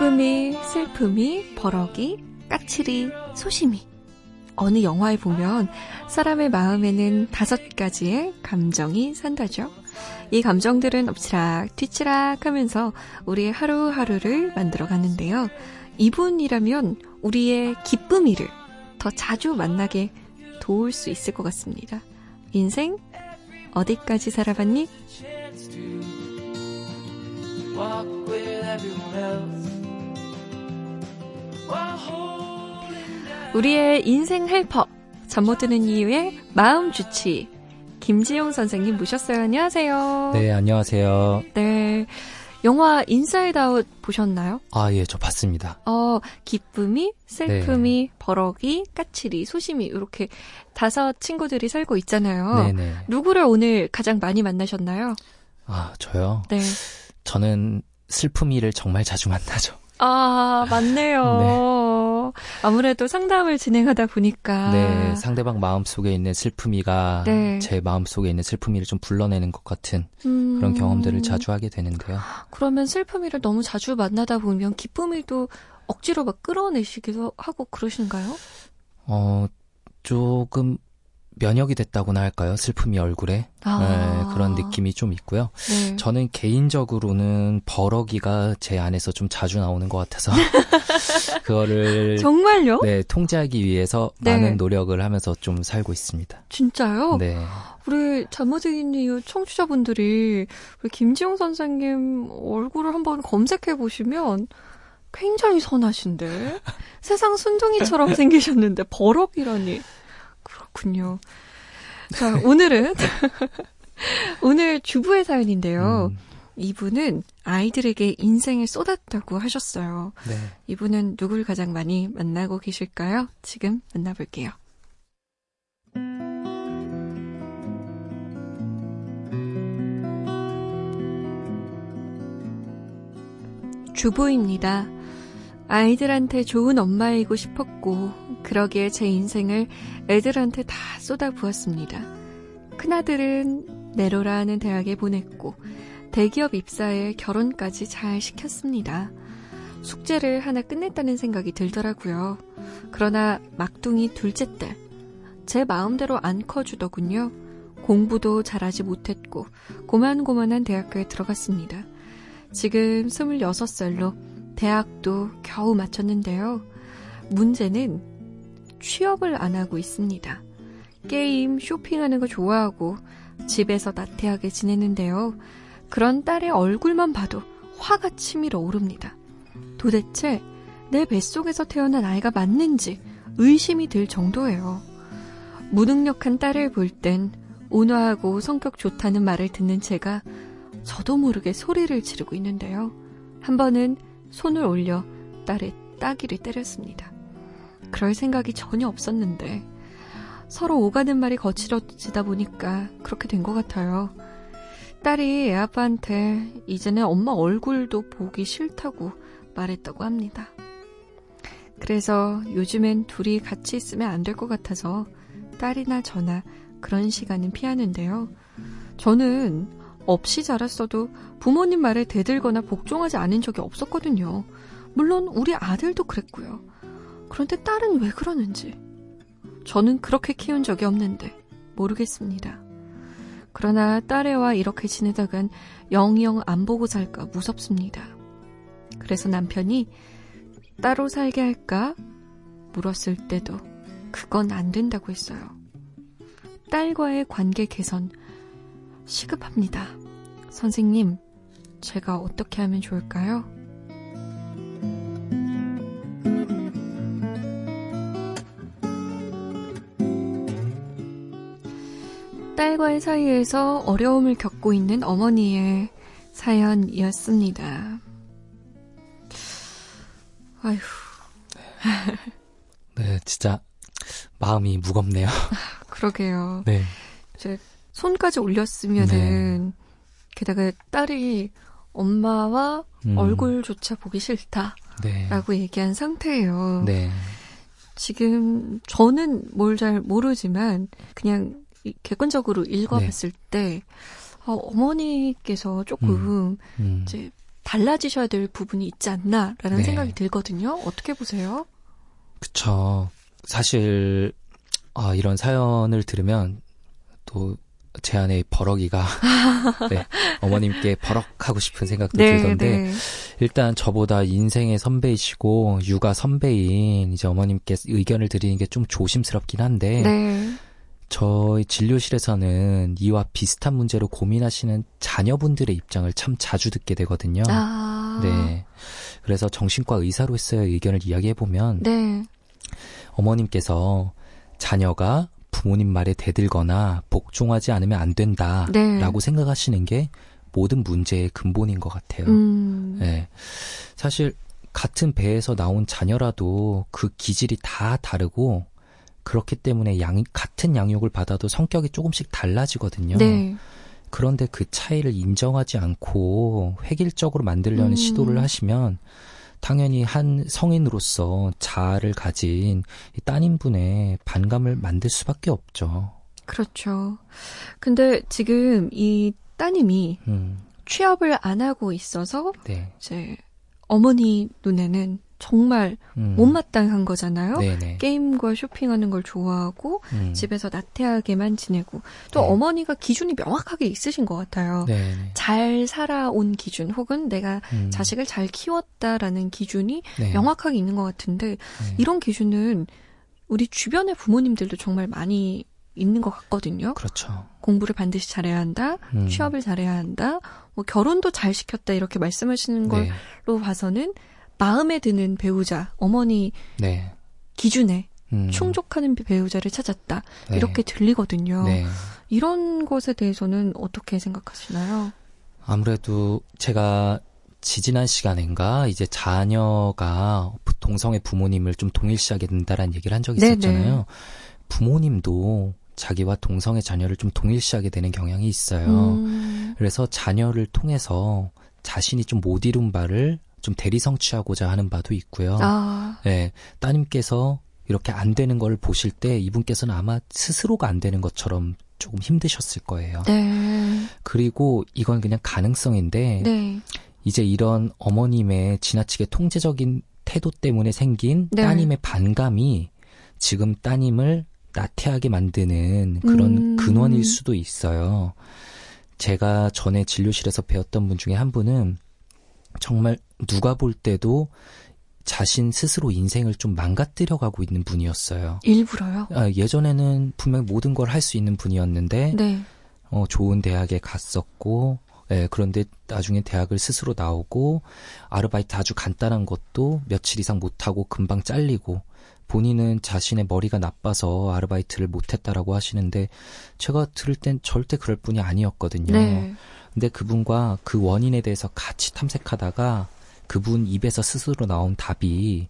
기쁨이, 슬픔이, 버럭이, 까칠이, 소심이. 어느 영화에 보면 사람의 마음에는 다섯 가지의 감정이 산다죠. 이 감정들은 엎치락 뒤치락 하면서 우리의 하루하루를 만들어 가는데요. 이분이라면 우리의 기쁨이를 더 자주 만나게 도울 수 있을 것 같습니다. 인생 어디까지 살아봤니? 우리의 인생 헬퍼 잠 못 드는 이유의 마음 주치 김지용 선생님 모셨어요. 안녕하세요. 네, 안녕하세요. 네. 영화 인사이드 아웃 보셨나요? 아, 예, 저 봤습니다. 어, 기쁨이, 슬픔이, 네. 버럭이, 까칠이, 소심이 이렇게 다섯 친구들이 살고 있잖아요. 네네. 누구를 오늘 가장 많이 만나셨나요? 아, 저요? 네. 저는 슬픔이를 정말 자주 만나죠. 아, 맞네요. 네. 아무래도 상담을 진행하다 보니까. 네, 상대방 마음 속에 있는 슬픔이가 네. 제 마음 속에 있는 슬픔이를 좀 불러내는 것 같은 음... 그런 경험들을 자주 하게 되는데요. 그러면 슬픔이를 너무 자주 만나다 보면 기쁨이도 억지로 막 끌어내시기도 하고 그러신가요? 어, 조금 면역이 됐다고나 할까요? 슬픔이 얼굴에 아. 네, 그런 느낌이 좀 있고요. 네. 저는 개인적으로는 버럭이가 제 안에서 좀 자주 나오는 것 같아서 그거를 정말요? 네 통제하기 위해서 네. 많은 노력을 하면서 좀 살고 있습니다. 진짜요? 네. 우리 이유 청취자분들이 우리 김지용 선생님 얼굴을 한번 검색해 보시면 굉장히 선하신데 세상 순둥이처럼 생기셨는데 버럭이라니. 그렇군요. 자, 오늘은 오늘 주부의 사연인데요. 음. 이분은 아이들에게 인생을 쏟았다고 하셨어요. 네. 이분은 누굴 가장 많이 만나고 계실까요? 지금 만나볼게요. 주부입니다. 아이들한테 좋은 엄마이고 싶었고, 그러기에 제 인생을 애들한테 다 쏟아부었습니다. 큰아들은 네로라는 대학에 보냈고, 대기업 입사에 결혼까지 잘 시켰습니다. 숙제를 하나 끝냈다는 생각이 들더라고요. 그러나 막둥이 둘째 딸, 제 마음대로 안 커주더군요. 공부도 잘하지 못했고, 고만고만한 대학교에 들어갔습니다. 지금 26살로 대학도 겨우 마쳤는데요. 문제는 취업을 안 하고 있습니다. 게임, 쇼핑하는 거 좋아하고 집에서 나태하게 지내는데요. 그런 딸의 얼굴만 봐도 화가 치밀어 오릅니다. 도대체 내 뱃속에서 태어난 아이가 맞는지 의심이 들 정도예요. 무능력한 딸을 볼 땐 온화하고 성격 좋다는 말을 듣는 제가 저도 모르게 소리를 지르고 있는데요. 한 번은 손을 올려 딸의 따귀를 때렸습니다. 그럴 생각이 전혀 없었는데 서로 오가는 말이 거칠어지다 보니까 그렇게 된 것 같아요. 딸이 애 아빠한테 이제는 엄마 얼굴도 보기 싫다고 말했다고 합니다. 그래서 요즘엔 둘이 같이 있으면 안 될 것 같아서 딸이나 저나 그런 시간은 피하는데요. 저는 없이 자랐어도 부모님 말에 대들거나 복종하지 않은 적이 없었거든요. 물론 우리 아들도 그랬고요. 그런데 딸은 왜 그러는지. 저는 그렇게 키운 적이 없는데 모르겠습니다. 그러나 딸애와 이렇게 지내다간 영영 안 보고 살까 무섭습니다. 그래서 남편이 따로 살게 할까 물었을 때도 그건 안 된다고 했어요. 딸과의 관계 개선 시급합니다. 선생님, 제가 어떻게 하면 좋을까요? 딸과의 사이에서 어려움을 겪고 있는 어머니의 사연이었습니다. 아휴. 네, 진짜 마음이 무겁네요. 그러게요. 네. 이제 손까지 올렸으면은 네. 게다가 딸이 엄마와 음. 얼굴조차 보기 싫다라고 네. 얘기한 상태예요. 네. 지금 저는 뭘 잘 모르지만 그냥 객관적으로 읽어봤을 네. 때 어, 어머니께서 조금 음, 음. 이제 달라지셔야 될 부분이 있지 않나라는 네. 생각이 들거든요. 어떻게 보세요? 그쵸. 사실 아, 이런 사연을 들으면 또 제 안에 버럭이가 네, 어머님께 버럭하고 싶은 생각도 네, 들던데 네. 일단 저보다 인생의 선배이시고 육아 선배인 이제 어머님께 의견을 드리는 게 좀 조심스럽긴 한데 네. 저희 진료실에서는 이와 비슷한 문제로 고민하시는 자녀분들의 입장을 참 자주 듣게 되거든요. 아. 네. 그래서 정신과 의사로서의 의견을 이야기해 보면 네. 어머님께서 자녀가 부모님 말에 대들거나 복종하지 않으면 안 된다라고 네. 생각하시는 게 모든 문제의 근본인 것 같아요. 음. 네. 사실 같은 배에서 나온 자녀라도 그 기질이 다 다르고 그렇기 때문에 양, 같은 양육을 받아도 성격이 조금씩 달라지거든요. 네. 그런데 그 차이를 인정하지 않고 획일적으로 만들려는 음. 시도를 하시면 당연히 한 성인으로서 자아를 가진 이 따님분의 반감을 만들 수밖에 없죠. 그렇죠. 근데 지금 이 따님이 음. 취업을 안 하고 있어서 네. 이제 어머니 눈에는 정말 음. 못마땅한 거잖아요. 네네. 게임과 쇼핑하는 걸 좋아하고 음. 집에서 나태하게만 지내고 또 네. 어머니가 기준이 명확하게 있으신 것 같아요. 네네. 잘 살아온 기준 혹은 내가 음. 자식을 잘 키웠다라는 기준이 네. 명확하게 있는 것 같은데 네. 이런 기준은 우리 주변의 부모님들도 정말 많이 있는 것 같거든요. 그렇죠. 공부를 반드시 잘해야 한다, 음. 취업을 잘해야 한다, 뭐 결혼도 잘 시켰다 이렇게 말씀하시는 네. 걸로 봐서는 마음에 드는 배우자, 어머니 네. 기준에 음. 충족하는 배우자를 찾았다. 네. 이렇게 들리거든요. 네. 이런 것에 대해서는 어떻게 생각하시나요? 아무래도 제가 지지난 시간인가 이제 자녀가 동성애 부모님을 좀 동일시하게 된다라는 얘기를 한 적이 있었잖아요. 부모님도 자기와 동성애 자녀를 좀 동일시하게 되는 경향이 있어요. 음. 그래서 자녀를 통해서 자신이 좀 못 이룬 바를 좀 대리 성취하고자 하는 바도 있고요. 아. 네, 따님께서 이렇게 안 되는 걸 보실 때 이분께서는 아마 스스로가 안 되는 것처럼 조금 힘드셨을 거예요. 네. 그리고 이건 그냥 가능성인데 네. 이제 이런 어머님의 지나치게 통제적인 태도 때문에 생긴 네. 따님의 반감이 지금 따님을 나태하게 만드는 그런 음. 근원일 수도 있어요. 제가 전에 진료실에서 배웠던 분 중에 한 분은 정말 누가 볼 때도 자신 스스로 인생을 좀 망가뜨려 가고 있는 분이었어요. 일부러요? 아, 예전에는 분명 모든 걸 할 수 있는 분이었는데, 네. 어, 좋은 대학에 갔었고, 예, 그런데 나중에 대학을 스스로 나오고, 아르바이트 아주 간단한 것도 며칠 이상 못하고 금방 잘리고, 본인은 자신의 머리가 나빠서 아르바이트를 못했다라고 하시는데, 제가 들을 땐 절대 그럴 뿐이 아니었거든요. 네. 근데 그분과 그 원인에 대해서 같이 탐색하다가 그분 입에서 스스로 나온 답이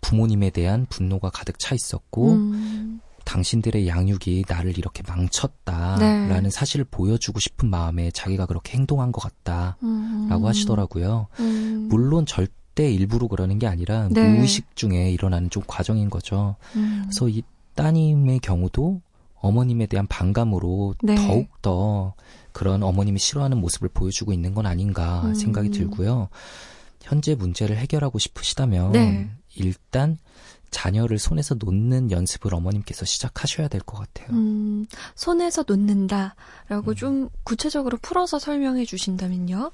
부모님에 대한 분노가 가득 차 있었고 음. 당신들의 양육이 나를 이렇게 망쳤다라는 네. 사실을 보여주고 싶은 마음에 자기가 그렇게 행동한 것 같다라고 음. 하시더라고요. 음. 물론 절대 일부러 그러는 게 아니라 네. 무의식 중에 일어나는 좀 과정인 거죠. 음. 그래서 이 따님의 경우도 어머님에 대한 반감으로 네. 더욱 더 그런 어머님이 싫어하는 모습을 보여주고 있는 건 아닌가 음. 생각이 들고요. 현재 문제를 해결하고 싶으시다면 네. 일단 자녀를 손에서 놓는 연습을 어머님께서 시작하셔야 될 것 같아요. 음, 손에서 놓는다라고 음. 좀 구체적으로 풀어서 설명해 주신다면요?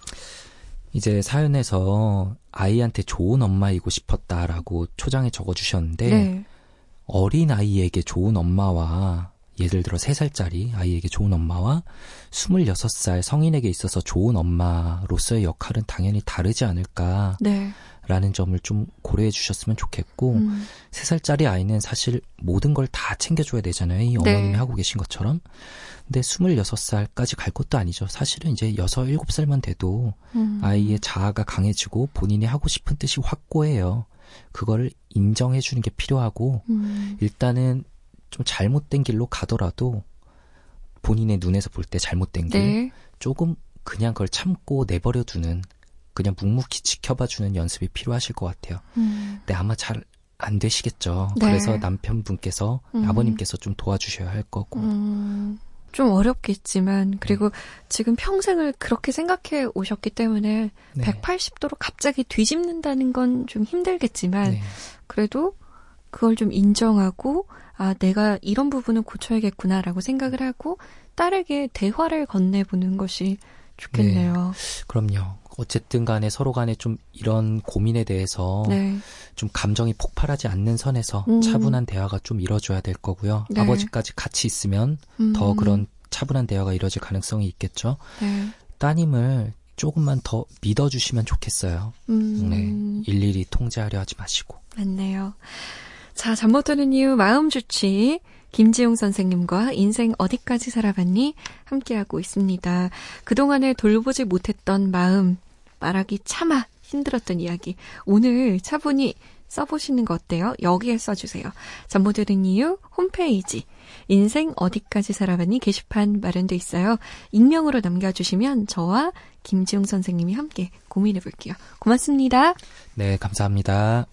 이제 사연에서 아이한테 좋은 엄마이고 싶었다라고 초장에 적어 주셨는데 네. 어린 아이에게 좋은 엄마와 예를 들어 3살짜리 아이에게 좋은 엄마와 26살 성인에게 있어서 좋은 엄마로서의 역할은 당연히 다르지 않을까. 네. 라는 점을 좀 고려해 주셨으면 좋겠고, 음. 3살짜리 아이는 사실 모든 걸 다 챙겨줘야 되잖아요. 이 어머님이 네. 하고 계신 것처럼. 근데 26살까지 갈 것도 아니죠. 사실은 이제 6, 7살만 돼도 음. 아이의 자아가 강해지고 본인이 하고 싶은 뜻이 확고해요. 그거를 인정해 주는 게 필요하고, 음. 일단은 좀 잘못된 길로 가더라도 본인의 눈에서 볼 때 잘못된 길 네. 조금 그냥 그걸 참고 내버려 두는 그냥 묵묵히 지켜봐 주는 연습이 필요하실 것 같아요. 음. 근데 아마 잘 안 되시겠죠. 네. 그래서 남편분께서 음. 아버님께서 좀 도와주셔야 할 거고. 음. 좀 어렵겠지만 그리고 네. 지금 평생을 그렇게 생각해 오셨기 때문에 네. 180도로 갑자기 뒤집는다는 건 좀 힘들겠지만 네. 그래도 그걸 좀 인정하고 아 내가 이런 부분은 고쳐야겠구나라고 생각을 하고 딸에게 대화를 건네보는 것이 좋겠네요. 네. 그럼요. 어쨌든 간에 서로 간에 좀 이런 고민에 대해서 네. 좀 감정이 폭발하지 않는 선에서 음. 차분한 대화가 좀 이뤄져야 될 거고요. 네. 아버지까지 같이 있으면 음. 더 그런 차분한 대화가 이뤄질 가능성이 있겠죠. 네. 따님을 조금만 더 믿어주시면 좋겠어요. 음. 네. 일일이 통제하려 하지 마시고. 맞네요. 자, 잠 못 드는 이유 마음 주치. 김지용 선생님과 인생 어디까지 살아봤니? 함께하고 있습니다. 그동안에 돌보지 못했던 마음, 말하기 차마 힘들었던 이야기. 오늘 차분히 써보시는 거 어때요? 여기에 써주세요. 잠못 들은 이유 홈페이지 인생 어디까지 살아봤니 게시판 마련돼 있어요. 익명으로 남겨주시면 저와 김지용 선생님이 함께 고민해 볼게요. 고맙습니다. 네, 감사합니다.